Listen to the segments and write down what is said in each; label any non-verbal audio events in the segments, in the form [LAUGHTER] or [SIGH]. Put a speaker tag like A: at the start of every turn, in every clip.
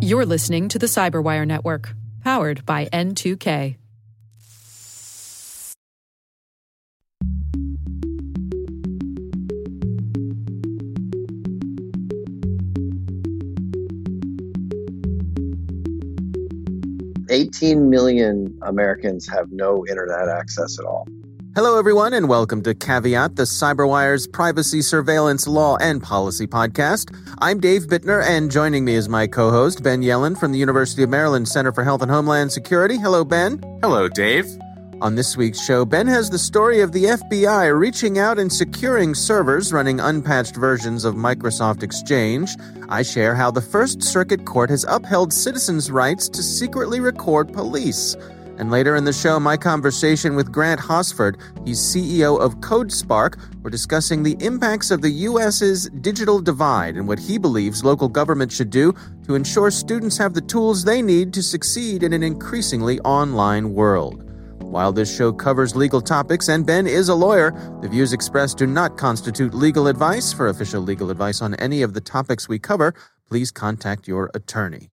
A: You're listening to the Cyberwire Network, powered by N2K.
B: Eighteen million Americans have no internet access at all.
C: Hello, everyone, and welcome to Caveat, the CyberWire's privacy, surveillance, law, and policy podcast. I'm Dave Bittner, and joining me is my co host, Ben Yelin from the University of Maryland Center for Health and Homeland Security. Hello, Ben.
D: Hello, Dave.
C: On this week's show, Ben has the story of the FBI reaching out and securing servers running unpatched versions of Microsoft Exchange. I share how the First Circuit Court has upheld citizens' rights to secretly record police. And later in the show, my conversation with Grant Hosford, he's CEO of CodeSpark. We're discussing the impacts of the U.S.'s digital divide and what he believes local government should do to ensure students have the tools they need to succeed in an increasingly online world. While this show covers legal topics and Ben is a lawyer, the views expressed do not constitute legal advice. For official legal advice on any of the topics we cover, please contact your attorney.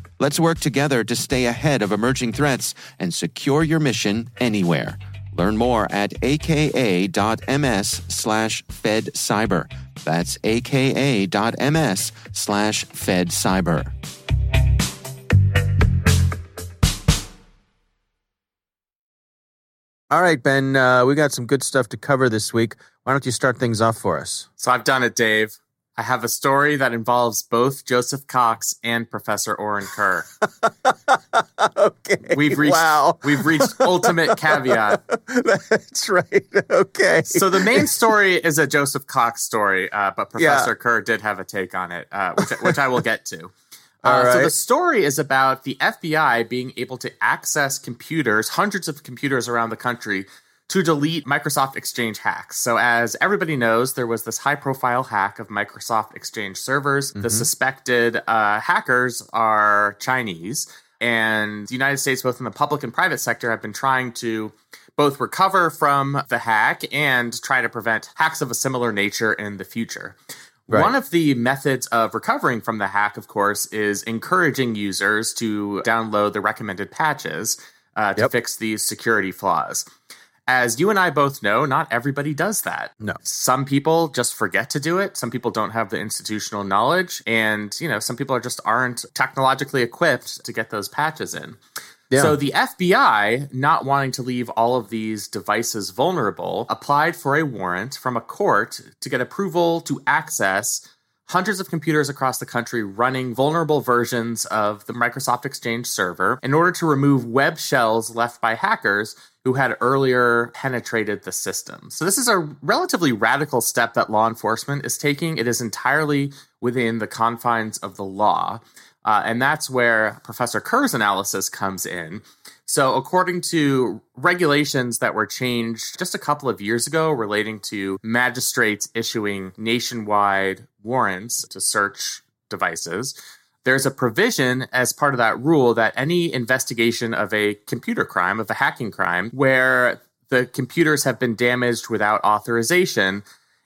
C: Let's work together to stay ahead of emerging threats and secure your mission anywhere. Learn more at aka.ms slash fedcyber. That's aka.ms slash fedcyber. All right, Ben, uh, we got some good stuff to cover this week. Why don't you start things off for us?
D: So I've done it, Dave. I have a story that involves both Joseph Cox and Professor Orin Kerr. [LAUGHS]
C: okay.
D: We've reached
C: wow.
D: we've reached ultimate [LAUGHS] caveat.
C: That's right. Okay.
D: So the main story is a Joseph Cox story, uh, but Professor
C: Yeah.
D: Kerr did have a take on it, uh, which which I will get to. [LAUGHS] Uh, So the story is about the FBI being able to access computers, hundreds of computers around the country, to delete Microsoft Exchange hacks. So as everybody knows, there was this high-profile hack of Microsoft Exchange servers. The suspected uh, hackers are Chinese, and the United States, both in the public and private sector, have been trying to both recover from the hack and try to prevent hacks of a similar nature in the future.
C: Right.
D: One of the methods of recovering from the hack, of course, is encouraging users to download the recommended patches uh, to
C: Yep.
D: fix these security flaws. As you and I both know, not everybody does that.
C: No.
D: Some people just forget to do it. Some people don't have the institutional knowledge. And, you know, some people are just aren't technologically equipped to get those patches in.
C: Yeah.
D: So the FBI, not wanting to leave all of these devices vulnerable, applied for a warrant from a court to get approval to access hundreds of computers across the country running vulnerable versions of the Microsoft Exchange server in order to remove web shells left by hackers who had earlier penetrated the system. So this is a relatively radical step that law enforcement is taking. It is entirely within the confines of the law. Uh, and that's where Professor Kerr's analysis comes in. So, according to regulations that were changed just a couple of years ago relating to magistrates issuing nationwide warrants to search devices, there's a provision as part of that rule that any investigation of a computer crime, of a hacking crime, where the computers have been damaged without authorization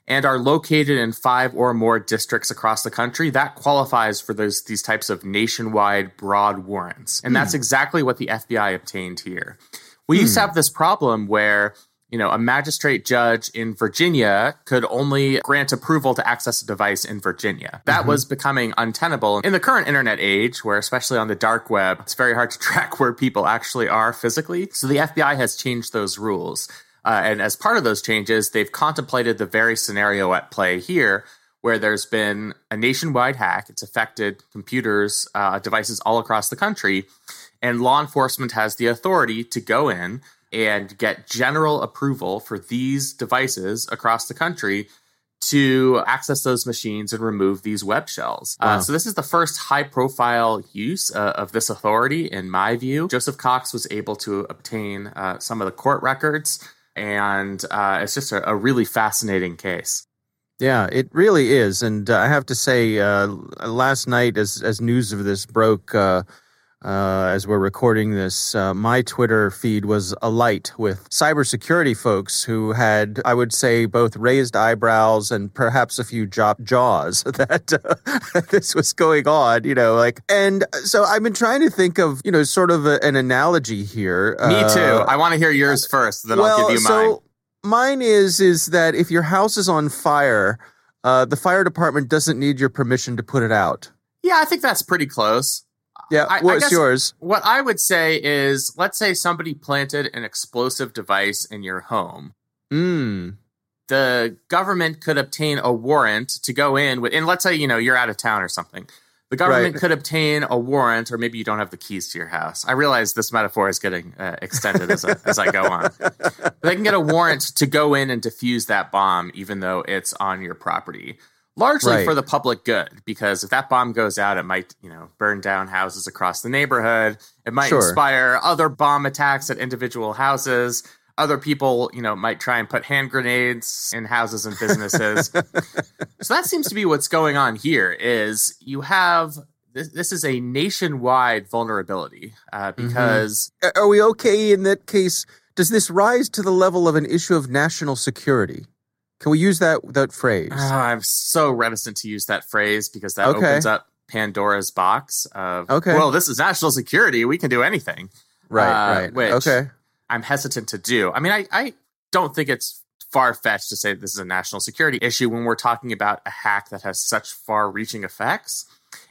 D: and are located in five or more districts across the country, that qualifies for those these types of nationwide broad warrants. And that's hmm. exactly what the FBI obtained here. We used to hmm. have this problem where you know, a magistrate judge in Virginia could only grant approval to access a device in Virginia. That was becoming untenable in the current internet age, where especially on the dark web, it's very hard to [LAUGHS] track where people actually are physically. So the FBI has changed those rules. Uh, and as part of those changes, they've contemplated the very scenario at play here, where there's been a nationwide hack. It's affected computers, uh, devices all across the country. And law enforcement has the authority to go in and get general approval for these devices across the country to access those machines and remove these web shells. Uh, wow. Uh, so this is the first high profile use uh, of this authority, in my view. Joseph Cox was able to obtain uh, some of the court records, and uh, it's just a, a, really fascinating case.
E: Yeah, it really is, and uh, I have to say, last night, as as news of this broke uh, as we're recording this, uh, my Twitter feed was alight with cybersecurity folks who had, I would say, both raised eyebrows and perhaps a few jaws [LAUGHS] that uh, [LAUGHS] this was going on, you know, like, and so I've been trying to think of, you know, sort of a, an analogy here.
D: Me too. Uh, I want to hear yours first, then well, I'll give you mine. So
E: mine is, is that if your house is on fire, uh, the fire department doesn't need your permission to put it out.
D: Yeah, I think that's pretty close.
E: Yeah, I, what's I yours?
D: What I would say is, let's say somebody planted an explosive device in your home.
E: Mm.
D: The government could obtain a warrant to go in with, and let's say you know you're out of town or something. The government right. could obtain a warrant, or maybe you don't have the keys to your house. I realize this metaphor is getting uh, extended as, a, as I go on. But [LAUGHS] they can get a warrant to go in and defuse that bomb, even though it's on your property largely right. for the public good because if that bomb goes out it might you know burn down houses across the neighborhood it might sure. inspire other bomb attacks at individual houses other people you know might try and put hand grenades in houses and businesses [LAUGHS] so that seems to be what's going on here is you have this, this is a nationwide vulnerability uh, mm-hmm. because
E: mm-hmm. are we okay in that case does this rise to the level of an issue of national security can we use that that phrase? Uh,
D: I'm so reticent to use that phrase because that okay. opens up Pandora's box of okay. well, this is national security. We can do anything.
E: Right, uh, right.
D: Which
E: okay.
D: I'm hesitant to do. I mean, I, I don't think it's far fetched to say this is a national security issue when we're talking about a hack that has such far reaching effects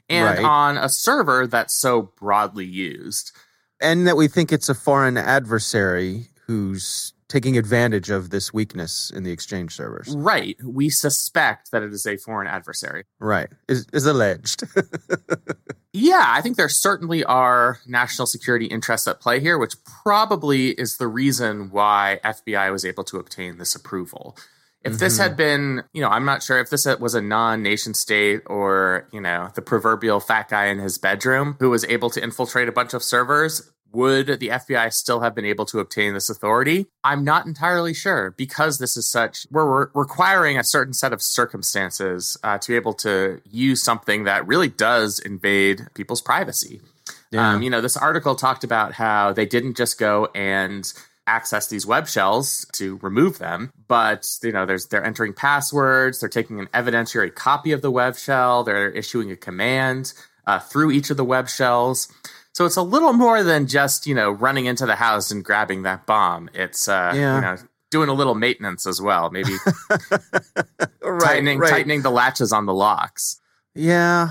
D: and right. on a server that's so broadly used.
E: And that we think it's a foreign adversary who's taking advantage of this weakness in the exchange servers.
D: Right. We suspect that it is a foreign adversary.
E: Right. Is is alleged. [LAUGHS]
D: yeah, I think there certainly are national security interests at play here, which probably is the reason why FBI was able to obtain this approval. If mm-hmm. this had mm-hmm. been, you know, I'm not sure if this was a non nation state or, you know, the proverbial fat guy in his bedroom who was able to infiltrate a bunch of servers, would the FBI still have been able to obtain this authority? I'm not entirely sure because this is such, we're re- requiring a certain set of circumstances uh, to be able to use something that really does invade people's privacy. Yeah. Um, you know, this article talked about how they didn't just go and access these web shells to remove them but you know there's they're entering passwords they're taking an evidentiary copy of the web shell they're issuing a command uh, through each of the web shells so it's a little more than just, you know, running into the house and grabbing that bomb. It's, uh, yeah. you know, doing a little maintenance as well. Maybe [LAUGHS] right, tightening, right. tightening the latches on the locks.
E: Yeah.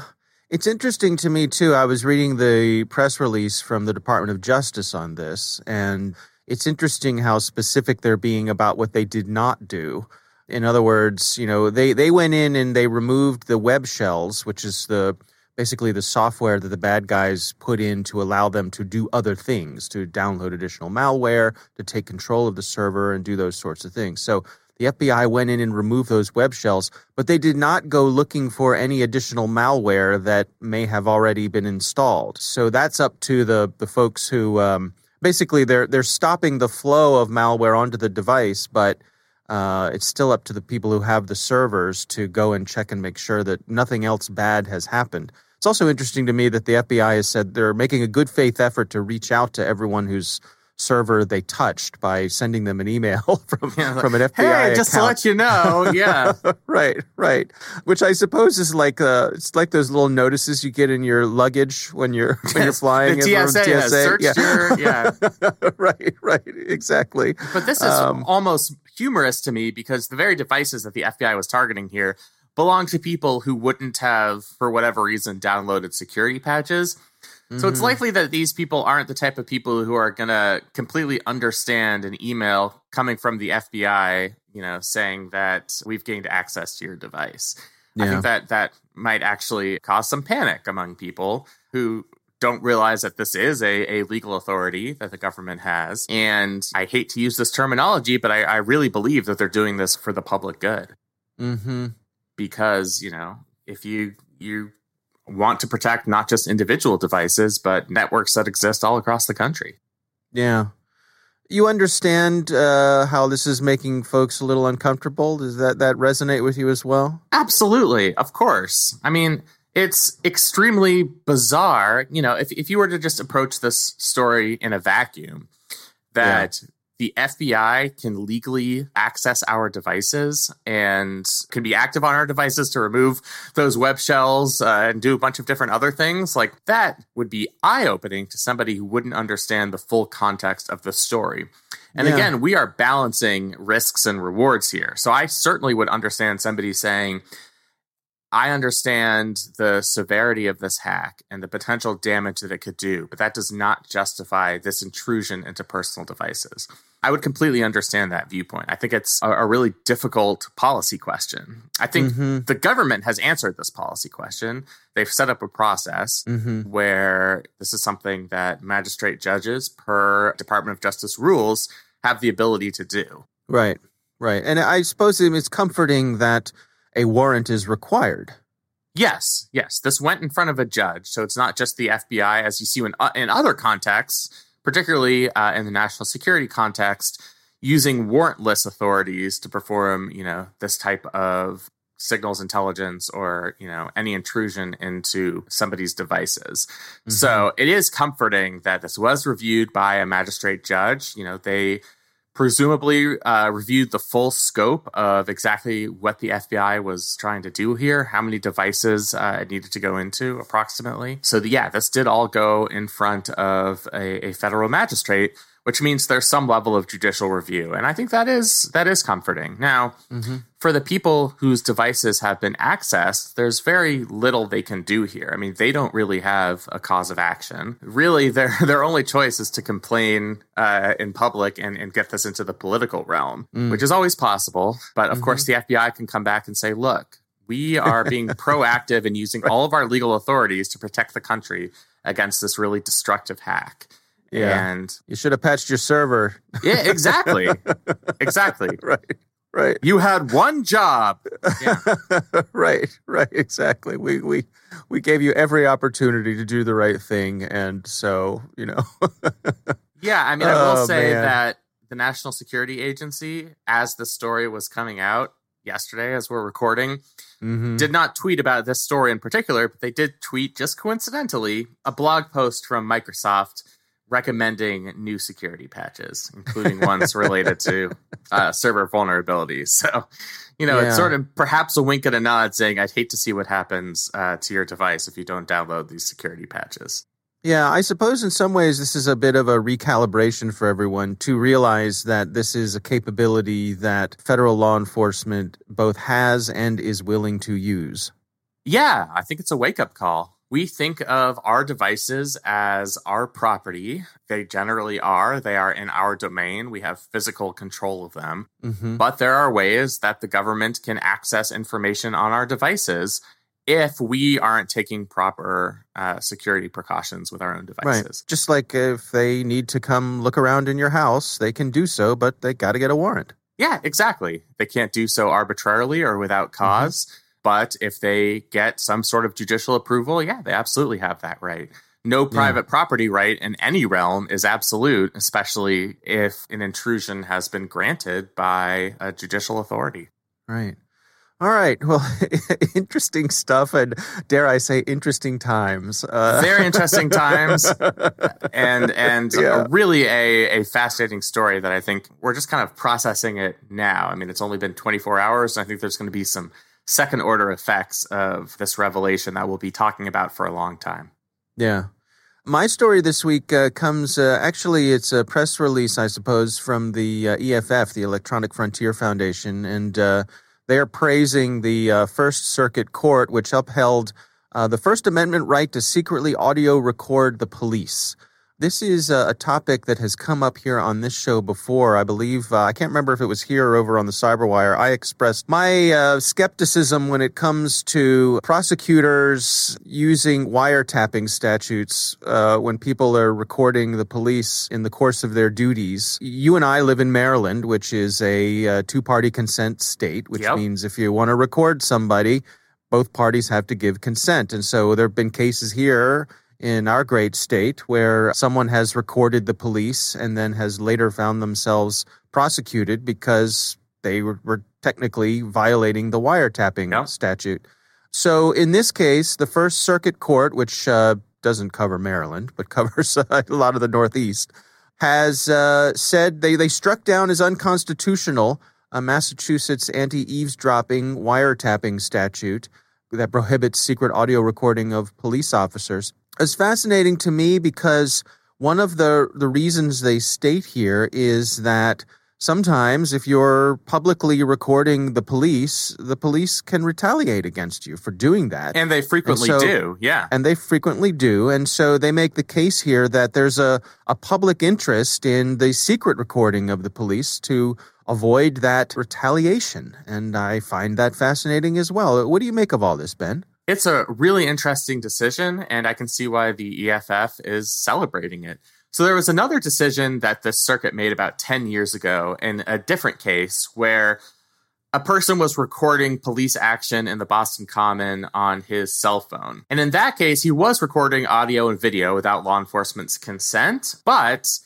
E: It's interesting to me, too. I was reading the press release from the Department of Justice on this, and it's interesting how specific they're being about what they did not do. In other words, you know, they, they went in and they removed the web shells, which is the basically the software that the bad guys put in to allow them to do other things, to download additional malware, to take control of the server and do those sorts of things. So the FBI went in and removed those web shells, but they did not go looking for any additional malware that may have already been installed. So that's up to the the folks who um, basically they're they're stopping the flow of malware onto the device, but uh, it's still up to the people who have the servers to go and check and make sure that nothing else bad has happened. It's also interesting to me that the FBI has said they're making a good faith effort to reach out to everyone whose server they touched by sending them an email [LAUGHS] from yeah, from an FBI
D: hey, just
E: account.
D: to let you know, yeah, [LAUGHS]
E: right, right. Which I suppose is like uh, it's like those little notices you get in your luggage when you're [LAUGHS] when you're flying.
D: the TSA, TSA. searched yeah. your yeah,
E: right, right, exactly.
D: But this is um, almost humorous to me because the very devices that the FBI was targeting here belong to people who wouldn't have, for whatever reason, downloaded security patches. Mm-hmm. So it's mm-hmm. likely that these people aren't the type of people who are going to completely understand an email coming from the FBI, you know, saying that we've gained access to your device. Yeah. I think that that might actually cause some panic among people who don't realize that this is a, a legal authority that the government has. And I hate to use this terminology, but I, I really believe that they're doing this for the public good.
E: Mm-hmm.
D: because you know if you you want to protect not just individual devices but networks that exist all across the country.
E: Yeah. You understand uh, how this is making folks a little uncomfortable? Does that that resonate with you as well?
D: Absolutely, of course. I mean, it's extremely bizarre. You know, if if you were to just approach this story in a vacuum, that the FBI can legally access our devices and can be active on our devices to remove those web shells uh, and do a bunch of different other things, like that would be eye opening to somebody who wouldn't understand the full context of the story. And
E: Yeah.
D: again, we are balancing risks and rewards here. So I certainly would understand somebody saying, I understand the severity of this hack and the potential damage that it could do, but that does not justify this intrusion into personal devices. I would completely understand that viewpoint. I think it's a, a really difficult policy question. I think
E: Mhm.
D: the government has answered this policy question. They've set up a process
E: Mm-hmm.
D: where this is something that magistrate judges, per Department of Justice rules, have the ability to do.
E: Right, right. And I suppose it's comforting that a warrant is required.
D: Yes, yes. This went in front of a judge, so it's not just the FBI, as you see in uh, in other contexts, particularly uh, in the national security context, using warrantless authorities to perform, you know, this type of signals intelligence or you know any intrusion into somebody's devices. So it is comforting that this was reviewed by a magistrate judge. You know, they presumably uh, reviewed the full scope of exactly what the FBI was trying to do here, how many devices uh, it needed to go into approximately. So, the, yeah, this did all go in front of a, a federal magistrate, which means there's some level of judicial review, and I think that is that is comforting. Now, mm-hmm. for the people whose devices have been accessed, there's very little they can do here. I mean, they don't really have a cause of action. Really, their [LAUGHS] their only choice is to complain uh, in public and, and get this into the political realm, mm. which is always possible. But of course, mm-hmm. the FBI can come back and say, look, we are [LAUGHS] being proactive in using all of our legal authorities to protect the country against this really destructive hack.
E: Yeah.
D: And
E: You should have patched your server.
D: yeah, exactly. [LAUGHS] exactly.
E: right, right.
D: You had one job. Yeah. [LAUGHS]
E: right, right, exactly. We we we gave you every opportunity to do the right thing, and so you know, [LAUGHS]
D: Yeah, I mean, I will
E: Oh,
D: say
E: man.
D: that the National Security Agency, as the story was coming out yesterday, as we're recording,
E: Mhm.
D: did not tweet about this story in particular, but they did tweet, just coincidentally, a blog post from Microsoft recommending new security patches, including ones related to uh, [LAUGHS] server vulnerabilities. So, you know,
E: Yeah.
D: it's sort of perhaps a wink and a nod saying, I'd hate to see what happens uh, to your device if you don't download these security patches.
E: yeah. I suppose in some ways this is a bit of a recalibration for everyone to realize that this is a capability that federal law enforcement both has and is willing to use.
D: Yeah, I think it's a wake up call. We think of our devices as our property. They generally are. They are in our domain. We have physical control of them.
E: hmm
D: But there are ways that the government can access information on our devices if we aren't taking proper uh, security precautions with our own devices.
E: Right.
D: devices.
E: Just like if they need to come look around in your house, they can do so, but they got to get a warrant.
D: Yeah, exactly. They can't do so arbitrarily or without cause. But if they get some sort of judicial approval, yeah, they absolutely have that right. No private property right in any realm is absolute, especially if an intrusion has been granted by a judicial authority.
E: Right. All right. Well, [LAUGHS] interesting stuff, and dare I say, interesting times. Uh,
D: Very interesting times. [LAUGHS] and and
E: Yeah.
D: a, really a, a fascinating story that I think we're just kind of processing it now. I mean, it's only been 24 hours. And I think there's going to be some second order effects of this revelation that we'll be talking about for a long time.
E: Yeah. My story this week uh, comes uh, actually, it's a press release, I suppose, from the uh, EFF, the Electronic Frontier Foundation, and uh, they're praising the uh, First Circuit Court, which upheld uh, the First Amendment right to secretly audio record the police. This is a, topic that has come up here on this show before. I believe, uh, I can't remember if it was here or over on the Cyberwire. I expressed my uh, skepticism when it comes to prosecutors using wiretapping statutes uh, when people are recording the police in the course of their duties. You and I live in Maryland, which is a uh, two party consent state, which yep. means if you want to record somebody, both parties have to give consent. And so there have been cases here in our great state where someone has recorded the police and then has later found themselves prosecuted because they were, were technically violating the wiretapping yeah. statute. So in this case, the First Circuit Court, which uh, doesn't cover Maryland but [LAUGHS] covers uh, a lot of the Northeast, has uh, said they, they struck down as unconstitutional a Massachusetts anti eavesdropping wiretapping statute that prohibits secret audio recording of police officers is fascinating to me because one of the the reasons they state here is that sometimes if you're publicly recording the police, the police can retaliate against you for doing that.
D: And they frequently and so, do, yeah.
E: And they frequently do. And so they make the case here that there's a, a public interest in the secret recording of the police to avoid that retaliation. And I find that fascinating as well. What do you make of all this, Ben?
D: It's a really interesting decision, and I can see why the EFF is celebrating it. So, there was another decision that the circuit made about 10 years ago in a different case where a person was recording police action in the Boston Common on his cell phone. And in that case, he was recording audio and video without law enforcement's consent, but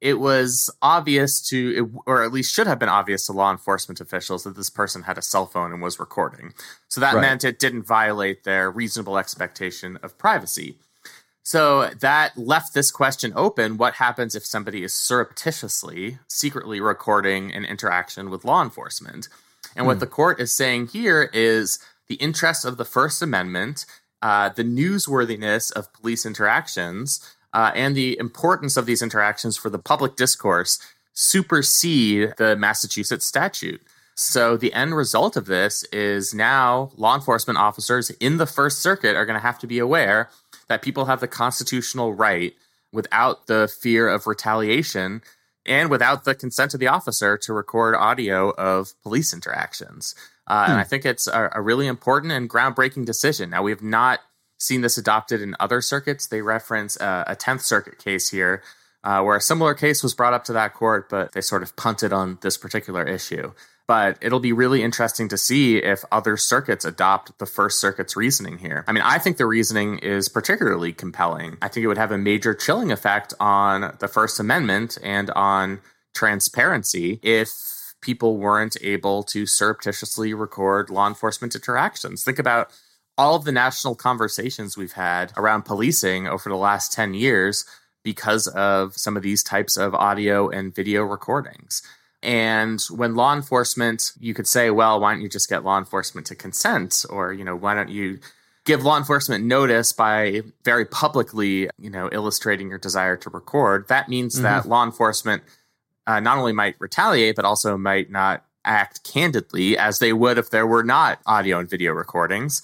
D: it was obvious to, or at least should have been obvious to law enforcement officials that this person had a cell phone and was recording. So that right. meant it didn't violate their reasonable expectation of privacy. So that left this question open what happens if somebody is surreptitiously, secretly recording an interaction with law enforcement? And what hmm. the court is saying here is the interests of the First Amendment, uh, the newsworthiness of police interactions uh, and the importance of these interactions for the public discourse supersede the Massachusetts statute. So the end result of this is now law enforcement officers in the First Circuit are going to have to be aware that people have the constitutional right without the fear of retaliation and without the consent of the officer to record audio of police interactions. Uh, hmm. And I think it's a, a, really important and groundbreaking decision. Now, we have not seen this adopted in other circuits. They reference uh, a 10th Circuit case here uh, where a similar case was brought up to that court, but they sort of punted on this particular issue. But it'll be really interesting to see if other circuits adopt the First Circuit's reasoning here. I mean, I think the reasoning is particularly compelling. I think it would have a major chilling effect on the First Amendment and on transparency if people weren't able to surreptitiously record law enforcement interactions. Think about all of the national conversations we've had around policing over the last 10 years because of some of these types of audio and video recordings. And when law enforcement, you could say, well, why don't you just get law enforcement to consent? Or, you know, why don't you give law enforcement notice by very publicly, you know, illustrating your desire to record? That means mm-hmm. that law enforcement uh, not only might retaliate, but also might not act candidly as they would if there were not audio and video recordings.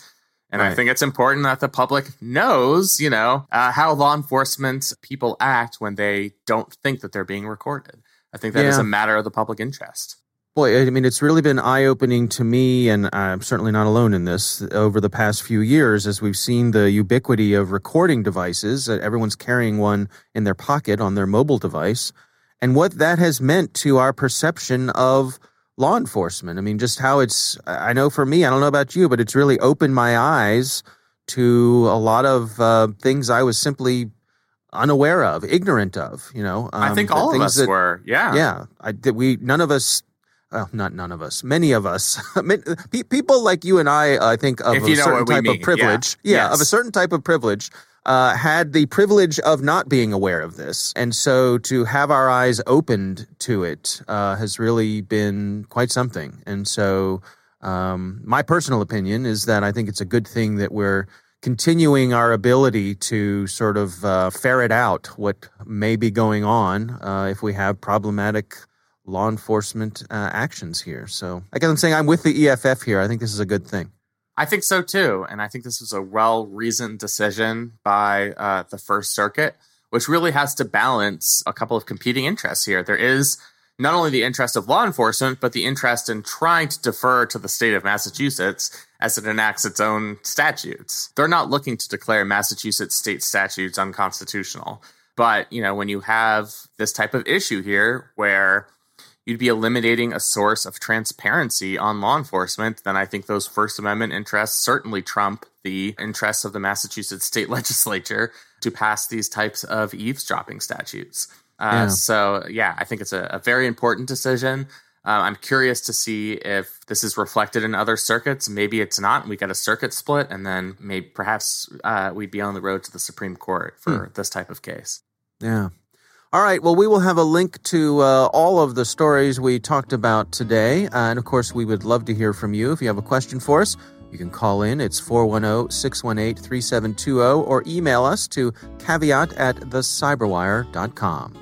D: And right. I think it's important that the public knows, you know, uh, how law enforcement people act when they don't think that they're being recorded. I think that yeah. is a matter of the public interest.
E: Boy, I mean, it's really been eye opening to me, and I'm certainly not alone in this, over the past few years as we've seen the ubiquity of recording devices. That everyone's carrying one in their pocket on their mobile device, and what that has meant to our perception of law enforcement. I mean, just how it's, I know for me, I don't know about you, but it's really opened my eyes to a lot of uh, things I was simply unaware of, ignorant of, you know.
D: Um, I think all of us that, were, yeah.
E: Yeah. I, that we, none of us, well, not none of us, many of us, [LAUGHS] people like you and I, I think of if a certain type of privilege. Yeah, yeah yes. of a certain type of privilege uh, had the privilege of not being aware of this. And so to have our eyes opened to it uh, has really been quite something. And so um, my personal opinion is that I think it's a good thing that we're continuing our ability to sort of uh, ferret out what may be going on uh, if we have problematic law enforcement uh, actions here. So I guess I'm saying I'm with the EFF here. I think this is a good thing.
D: I think so too. And I think this was a well reasoned decision by uh, the First Circuit, which really has to balance a couple of competing interests here. There is not only the interest of law enforcement, but the interest in trying to defer to the state of Massachusetts as it enacts its own statutes. They're not looking to declare Massachusetts state statutes unconstitutional. But, you know, when you have this type of issue here where you'd be eliminating a source of transparency on law enforcement, then I think those First Amendment interests certainly trump the interests of the Massachusetts state [LAUGHS] legislature to pass these types of eavesdropping statutes. Uh, yeah. So, yeah, I think it's a, a very important decision. Uh, I'm curious to see if this is reflected in other circuits. Maybe it's not. We get a circuit split, and then maybe perhaps uh, we'd be on the road to the Supreme Court for hmm. this type of case.
E: Yeah. All right. Well, we will have a link to uh, all of the stories we talked about today. And of course, we would love to hear from you. If you have a question for us, you can call in. It's 410 618 3720 or email us to caveat at thecyberwire.com.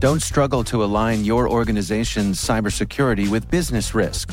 C: Don't struggle to align your organization's cybersecurity with business risk.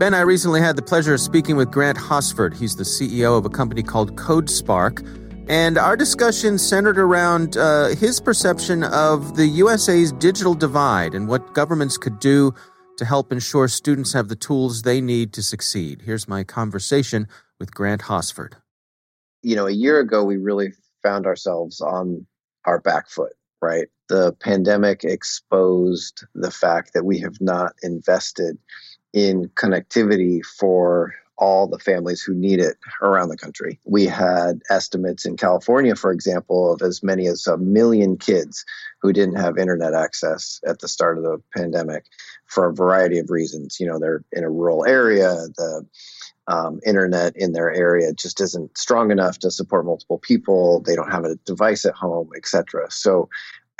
E: Ben, I recently had the pleasure of speaking with Grant Hosford. He's the CEO of a company called CodeSpark. And our discussion centered around uh, his perception of the USA's digital divide and what governments could do to help ensure students have the tools they need to succeed. Here's my conversation with Grant Hosford.
B: You know, a year ago, we really found ourselves on our back foot, right? The pandemic exposed the fact that we have not invested in connectivity for all the families who need it around the country. We had estimates in California, for example, of as many as a million kids who didn't have internet access at the start of the pandemic for a variety of reasons. You know, they're in a rural area, the um, internet in their area just isn't strong enough to support multiple people. They don't have a device at home, etc. So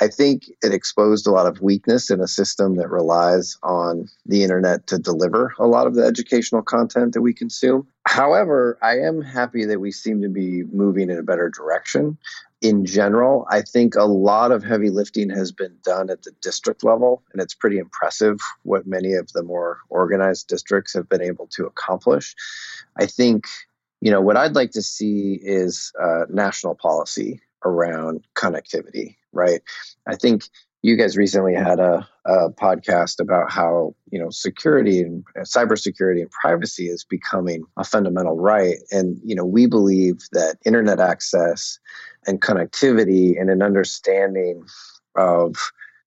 B: I think it exposed a lot of weakness in a system that relies on the internet to deliver a lot of the educational content that we consume. However, I am happy that we seem to be moving in a better direction. In general, I think a lot of heavy lifting has been done at the district level, and it's pretty impressive what many of the more organized districts have been able to accomplish. I think, you know, what I'd like to see is uh, national policy around connectivity right? I think you guys recently had a, a podcast about how you know security and cybersecurity and privacy is becoming a fundamental right, and you know we believe that internet access and connectivity and an understanding of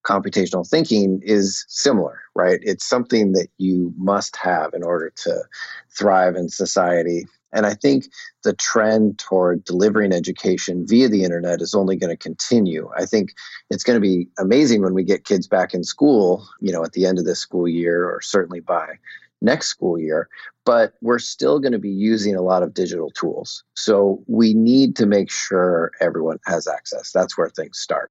B: computational thinking is similar, right? It's something that you must have in order to thrive in society and I think the trend toward delivering education via the internet is only going to continue. I think it's going to be amazing when we get kids back in school, you know, at the end of this school year or certainly by next school year, but we're still going to be using a lot of digital tools. So we need to make sure everyone has access. That's where things start.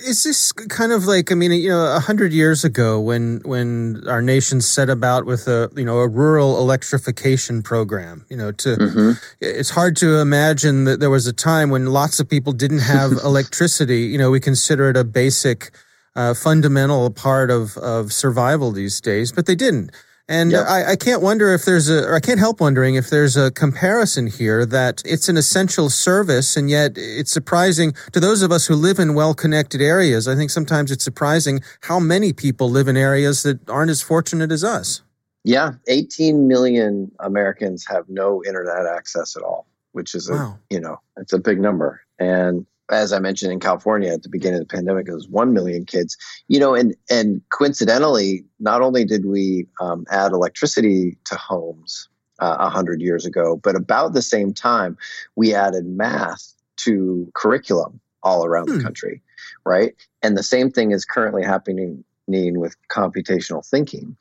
E: Is this kind of like I mean, you know, a hundred years ago when when our nation set about with a you know a rural electrification program, you know, to mm-hmm. it's hard to imagine that there was a time when lots of people didn't have [LAUGHS] electricity. You know, we consider it a basic, uh, fundamental part of of survival these days, but they didn't. And
B: Yep.
E: I, I can't wonder if there's a, or I can't help wondering if there's a comparison here that it's an essential service, and yet it's surprising to those of us who live in well connected areas. I think sometimes it's surprising how many people live in areas that aren't as fortunate as us.
B: Yeah, 18 million Americans have no internet access at all, which is a
E: Wow.
B: you know it's a big number. And as I mentioned in California at the beginning of the pandemic, it was one million kids. You know, and and coincidentally, not only did we um, add electricity to homes uh, a hundred years ago, but about the same time, we added math to curriculum all around
E: Hmm.
B: the country, right? And the same thing is currently happening with computational thinking.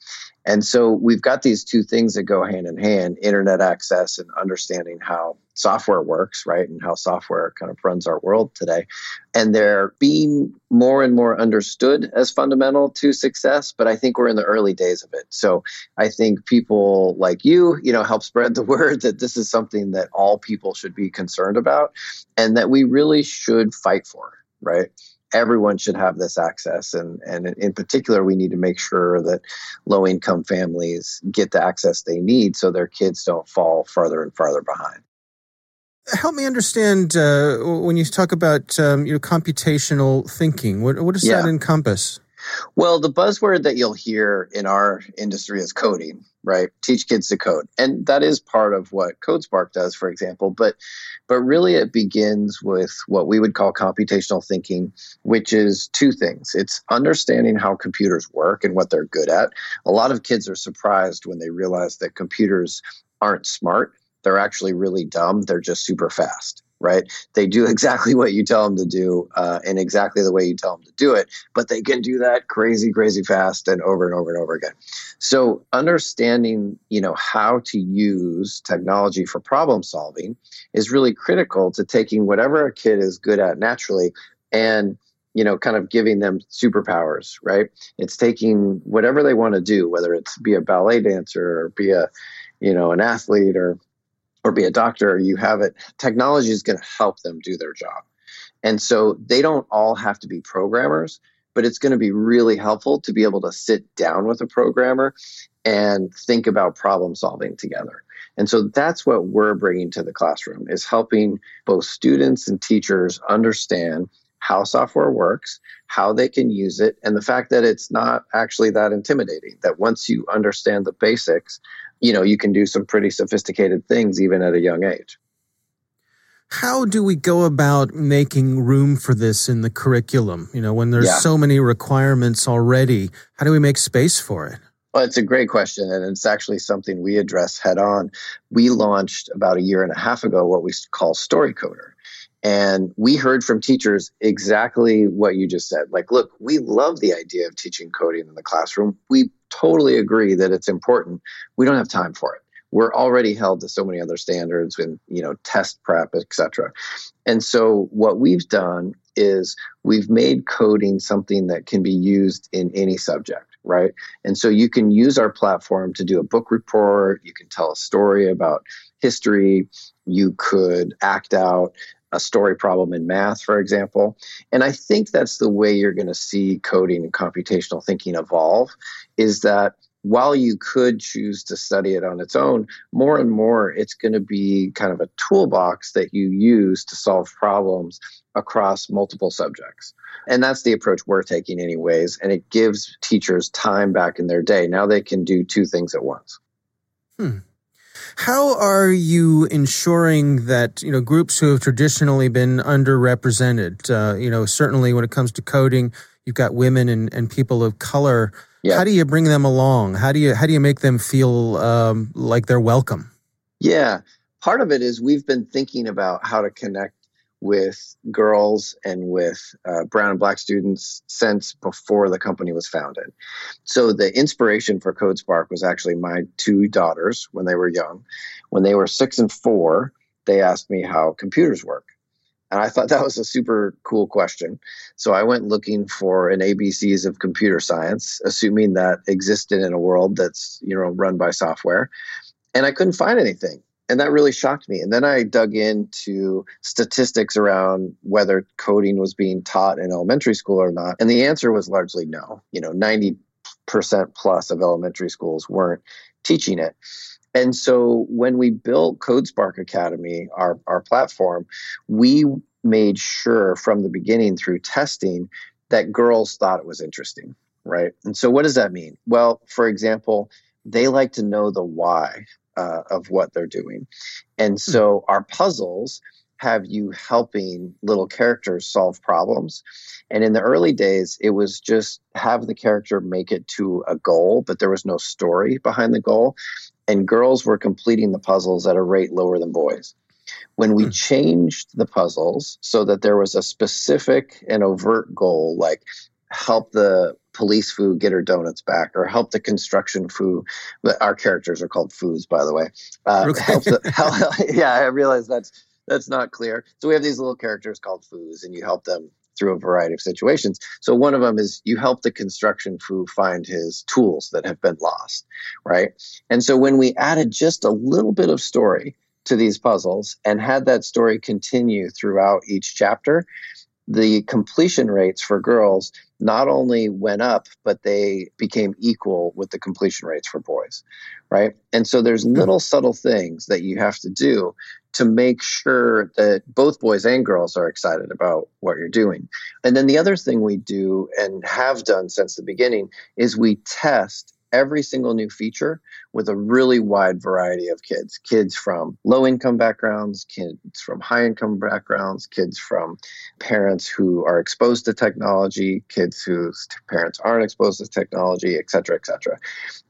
B: And so we've got these two things that go hand in hand internet access and understanding how software works, right? And how software kind of runs our world today. And they're being more and more understood as fundamental to success. But I think we're in the early days of it. So I think people like you, you know, help spread the [LAUGHS] word that this is something that all people should be concerned about and that we really should fight for, right? Everyone should have this access and and in particular we need to make sure that low income families get the access they need so their kids don't fall farther and farther behind
E: Help me understand uh, when you talk about um, you know computational thinking. What, what does
B: Yeah.
E: that encompass?
B: Well the buzzword that you'll hear in our industry is coding right? Teach kids to code. And that is part of what codespark does for example but but really it begins with what we would call computational thinking which is two things. It's understanding how computers work and what they're good at. A lot of kids are surprised when they realize that computers aren't smart. They're actually really dumb. They're just super fast right? They do [LAUGHS] exactly what you tell them to do uh, and exactly the way you tell them to do it but they can do that crazy crazy fast and over and over and over again. So understanding you know how to use technology for problem solving is really critical to taking whatever a kid is good at naturally and you know kind of giving them superpowers right? It's taking whatever they want to do whether it's be a ballet dancer or be a you know an athlete or or be a doctor you have it technology is going to help them do their job. And so they don't all have to be programmers but it's going to be really helpful to be able to sit down with a programmer and think about problem solving together. And so that's what we're bringing to the classroom is helping both students and teachers understand how software works how they can use it and the fact that it's not actually that intimidating that once you understand the basics you know you can do some pretty sophisticated things even at a young age
E: How do we go about making room for this in the curriculum? You know, when there's
B: Yeah.
E: so many requirements already, how do we make space for it?
B: Well, it's a great question, and it's actually something we address head on. We launched about a year and a half ago what we call Story Coder. And we heard from teachers exactly what you just said. Like, look, we love the idea of teaching coding in the classroom. We totally agree that it's important. We don't have time for it. We're already held to so many other standards and, you know, test prep, et cetera. And so what we've done is we've made coding something that can be used in any subject, right? And so you can use our platform to do a book report, you can tell a story about history, you could act out a story problem in math, for example. And I think that's the way you're going to see coding and computational thinking evolve is that while you could choose to study it on its own, more and more it's going to be kind of a toolbox that you use to solve problems across multiple subjects. And that's the approach we're taking, anyways. And it gives teachers time back in their day. Now they can do two things at once. Hmm.
E: How are you ensuring that you know groups who have traditionally been underrepresented? Uh, you know, certainly when it comes to coding, you've got women and, and people of color.
B: Yeah.
E: How do you bring them along? How do you how do you make them feel um, like they're welcome?
B: Yeah. Part of it is we've been thinking about how to connect with girls and with uh, brown and black students since before the company was founded. So the inspiration for CodeSpark was actually my two daughters when they were young. When they were six and four, they asked me how computers work. And I thought [LAUGHS] that was a super cool question. So I went looking for an ABCs of computer science, assuming that existed in a world that's, you know, run by software. And I couldn't find anything. And that really shocked me. And then I dug into statistics around whether coding was being taught in elementary school or not. And the answer was largely no. You know, 90% plus of elementary schools weren't teaching it. And so when we built CodeSpark Academy, our, our platform, we made sure from the beginning through testing that girls thought it was interesting, right? And so what does that mean? Well, for example, they like to know the why uh, of what they're doing. And hmm. so our puzzles have you helping little characters solve problems. And in the early days, it was just have the character make it to a goal, but there was no story behind the goal. And girls were completing the puzzles at a rate lower than boys. When we hmm. changed the puzzles so that there was a specific and overt goal, like help the police foo get her donuts back or help the construction foo our characters are called foos by the way. Uh, okay. help the, [LAUGHS] help, [LAUGHS] yeah i realize that's that's not clear. So we have these little characters called foos and you help them through a variety of situations. So one of them is you help the construction foo find his tools that have been lost right? And so when we added just a little bit of story to these puzzles and had that story continue throughout each chapter the completion rates for girls not only went up, but they became equal with the completion rates for boys, right? And so there's little subtle things that you have to do to make sure that both boys and girls are excited about what you're doing. And then the other thing we do and have done since the beginning is we test every single new feature with a really wide variety of kids kids from low income backgrounds, kids from high income backgrounds, kids from parents who are exposed to technology, kids whose parents aren't exposed to technology, et cetera, et cetera.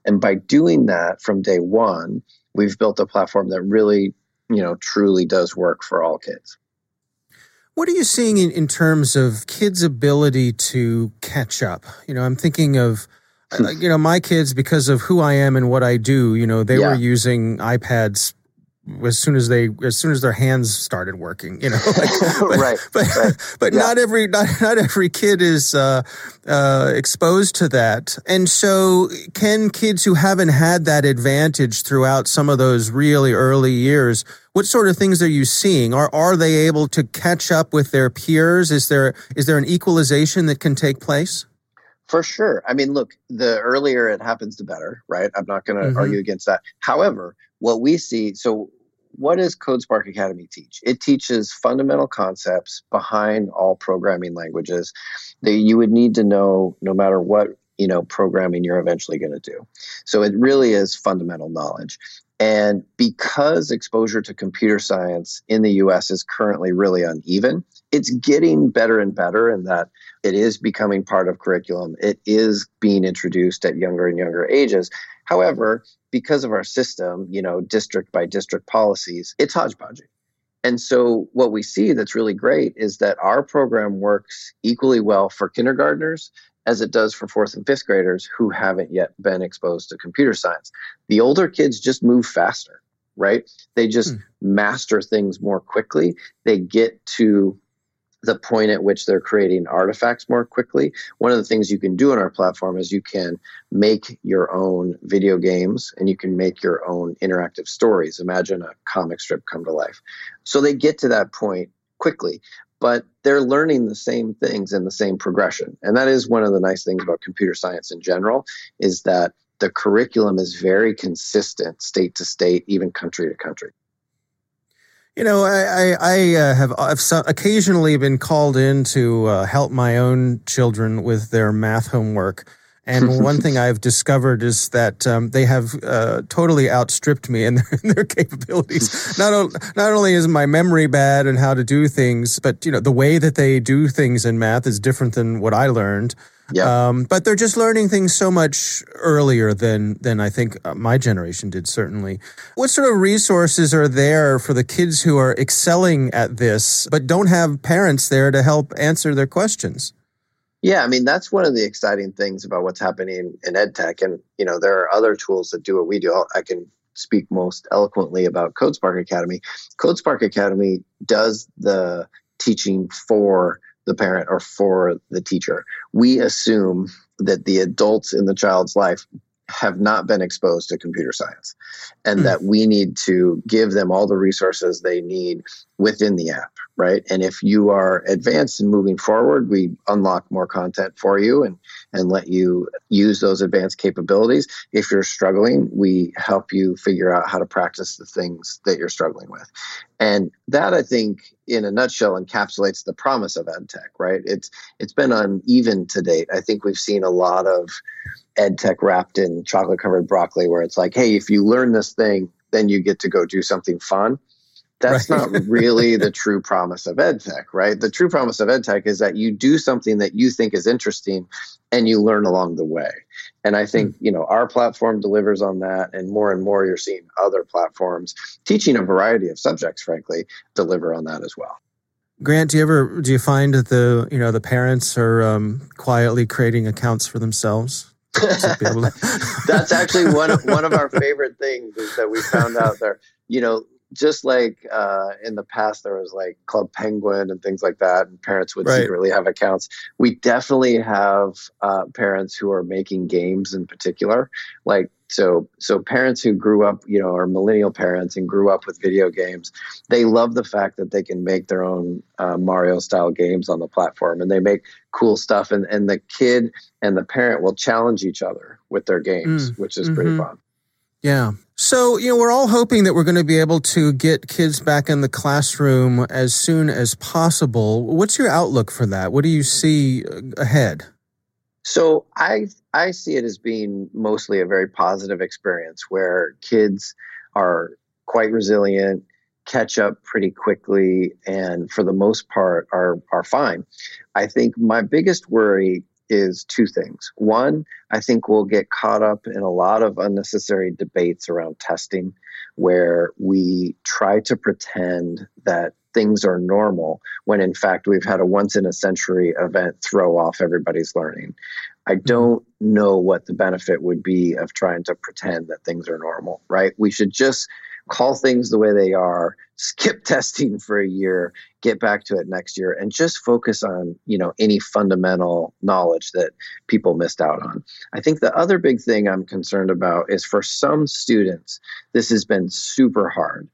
B: And by doing that from day one, we've built a platform that really, you know, truly does work for all kids.
E: What are you seeing in, in terms of kids' ability to catch up? You know, I'm thinking of you know, my kids, because of who I am and what I do, you know, they yeah. were using iPads as soon as they as soon as their hands started working you know [LAUGHS] like, [LAUGHS]
B: but, right
E: but
B: right. [LAUGHS]
E: but yeah. not every not, not every kid is uh, uh, exposed to that and so can kids who haven't had that advantage throughout some of those really early years what sort of things are you seeing are are they able to catch up with their peers is there is there an equalization that can take place
B: for sure. I mean, look, the earlier it happens, the better, right? I'm not going to mm-hmm. argue against that. However, what we see, so what does CodeSpark Academy teach? It teaches fundamental concepts behind all programming languages that you would need to know no matter what you know programming you're eventually going to do. So it really is fundamental knowledge. And because exposure to computer science in the US is currently really uneven, it's getting better and better in that it is becoming part of curriculum. It is being introduced at younger and younger ages. However, because of our system, you know, district by district policies, it's hodgepodging. And so what we see that's really great is that our program works equally well for kindergartners as it does for fourth and fifth graders who haven't yet been exposed to computer science. The older kids just move faster, right? They just hmm. master things more quickly. They get to the point at which they're creating artifacts more quickly. One of the things you can do on our platform is you can make your own video games and you can make your own interactive stories. Imagine a comic strip come to life. So they get to that point quickly, but they're learning the same things in the same progression. And that is one of the nice things about computer science in general is that the curriculum is very consistent state to state, even country to country.
E: You know, I I, I uh, have I've occasionally been called in to uh, help my own children with their math homework. And [LAUGHS] one thing I've discovered is that um, they have uh, totally outstripped me in their, [LAUGHS] in their capabilities. Not, o- not only is my memory bad and how to do things, but you know the way that they do things in math is different than what I learned. Yeah. Um, but they're just learning things so much earlier than than I think uh, my generation did. Certainly. What sort of resources are there for the kids who are excelling at this, but don't have parents there to help answer their questions?
B: Yeah, I mean that's one of the exciting things about what's happening in EdTech, and you know there are other tools that do what we do. I can speak most eloquently about CodeSpark Academy. CodeSpark Academy does the teaching for the parent or for the teacher. We assume that the adults in the child's life have not been exposed to computer science and mm. that we need to give them all the resources they need within the app right? And if you are advanced and moving forward, we unlock more content for you and and let you use those advanced capabilities. If you're struggling, we help you figure out how to practice the things that you're struggling with. And that I think in a nutshell encapsulates the promise of edtech right? It's it's been uneven to date. I think we've seen a lot of ed tech wrapped in chocolate covered broccoli where it's like, hey, if you learn this thing, then you get to go do something fun that's right. not really [LAUGHS] the true promise of edtech, right? The true promise of edtech is that you do something that you think is interesting and you learn along the way. And I think, hmm. you know, our platform delivers on that and more and more you're seeing other platforms teaching a variety of subjects, frankly, deliver on that as well.
E: Grant, do you ever do you find that the you know the parents are um, quietly creating accounts for themselves? [LAUGHS]
B: That's actually one of, one of our favorite things is that we found out there. You know, just like uh, in the past there was like club penguin and things like that and parents would right. secretly have accounts we definitely have uh, parents who are making games in particular like so so parents who grew up you know are millennial parents and grew up with video games they love the fact that they can make their own uh, mario style games on the platform and they make cool stuff and, and the kid and the parent will challenge each other with their games mm. which is mm-hmm. pretty fun
E: yeah. So, you know, we're all hoping that we're going to be able to get kids back in the classroom as soon as possible. What's your outlook for that? What do you see uh, ahead?
B: So, I I see it as being mostly a very positive experience where kids are quite resilient, catch up pretty quickly and for the most part are are fine. I think my biggest worry is two things. One, I think we'll get caught up in a lot of unnecessary debates around testing where we try to pretend that things are normal when in fact we've had a once in a century event throw off everybody's learning. I mm-hmm. don't know what the benefit would be of trying to pretend that things are normal, right? We should just call things the way they are, skip [LAUGHS] testing for a year, get back to it next year, and just focus on you know any fundamental knowledge that people missed out on. I think the other big thing I'm concerned about is for some students, this has been super hard.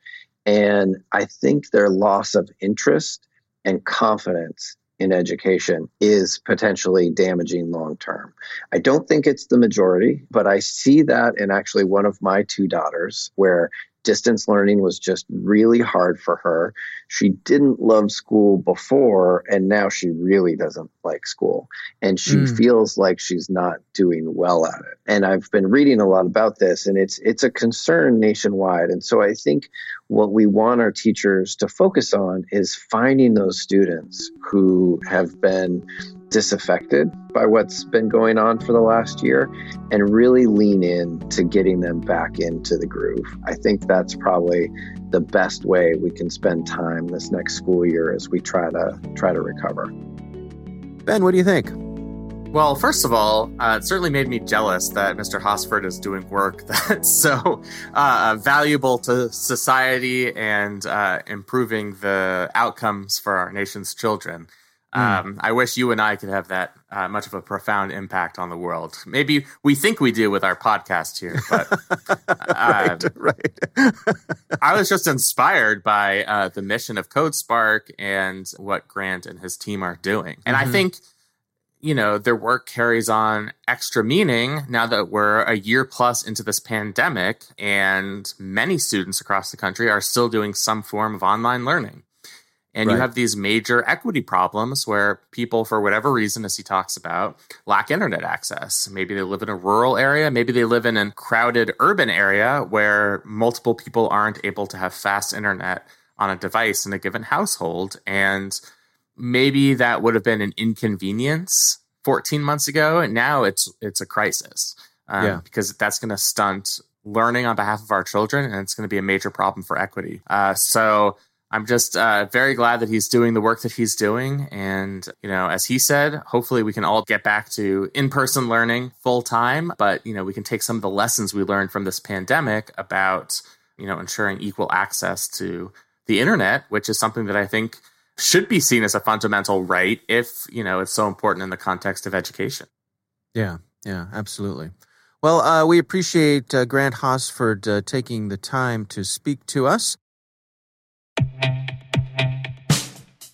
B: And I think their loss of interest and confidence in education is potentially damaging long term. I don't think it's the majority, but I see that in actually one of my two daughters, where distance learning was just really hard for her. She didn't love school before, and now she really doesn't like school. And she mm. feels like she's not doing well at it. And I've been reading a lot about this, and it's it's a concern nationwide. And so I think what we want our teachers to focus on is finding those students who have been disaffected by what's been going on for the last year and really lean in to getting them back into the groove. I think that's probably the best way we can spend time this next school year as we try to try to recover.
E: Ben, what do you think?
D: Well, first of all, uh, it certainly made me jealous that Mr. Hosford is doing work [LAUGHS] that's so uh, valuable to society and uh, improving the outcomes for our nation's children. Um, I wish you and I could have that uh, much of a profound impact on the world. Maybe we think we do with our podcast here, but [LAUGHS]
E: right, um, right. [LAUGHS]
D: I was just inspired by uh, the mission of CodeSpark and what Grant and his team are doing, and mm-hmm. I think you know their work carries on extra meaning now that we're a year plus into this pandemic, and many students across the country are still doing some form of online learning. And right. you have these major equity problems where people, for whatever reason, as he talks about, lack internet access. Maybe they live in a rural area. Maybe they live in a crowded urban area where multiple people aren't able to have fast internet on a device in a given household. And maybe that would have been an inconvenience 14 months ago. And now it's, it's a crisis um, yeah. because that's going to stunt learning on behalf of our children. And it's going to be a major problem for equity. Uh, so, I'm just uh, very glad that he's doing the work that he's doing. And, you know, as he said, hopefully we can all get back to in person learning full time. But, you know, we can take some of the lessons we learned from this pandemic about, you know, ensuring equal access to the internet, which is something that I think should be seen as a fundamental right if, you know, it's so important in the context of education.
E: Yeah, yeah, absolutely. Well, uh, we appreciate uh, Grant Hosford uh, taking the time to speak to us.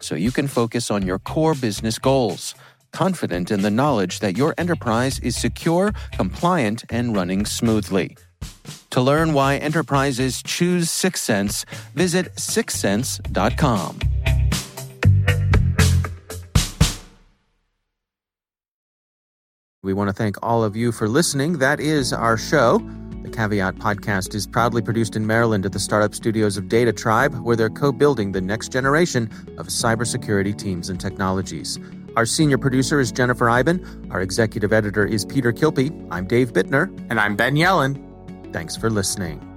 C: so you can focus on your core business goals. Confident in the knowledge that your enterprise is secure, compliant, and running smoothly. To learn why enterprises choose Syxsense, visit syxsense.com.
E: We want to thank all of you for listening. That is our show. The Caveat podcast is proudly produced in Maryland at the startup studios of DataTribe, where they're co building the next generation of cybersecurity teams and technologies. Our senior producer is Jennifer Eiben. Our executive editor is Peter Kilpe. I'm Dave Bittner.
D: And I'm Ben Yelin.
E: Thanks for listening.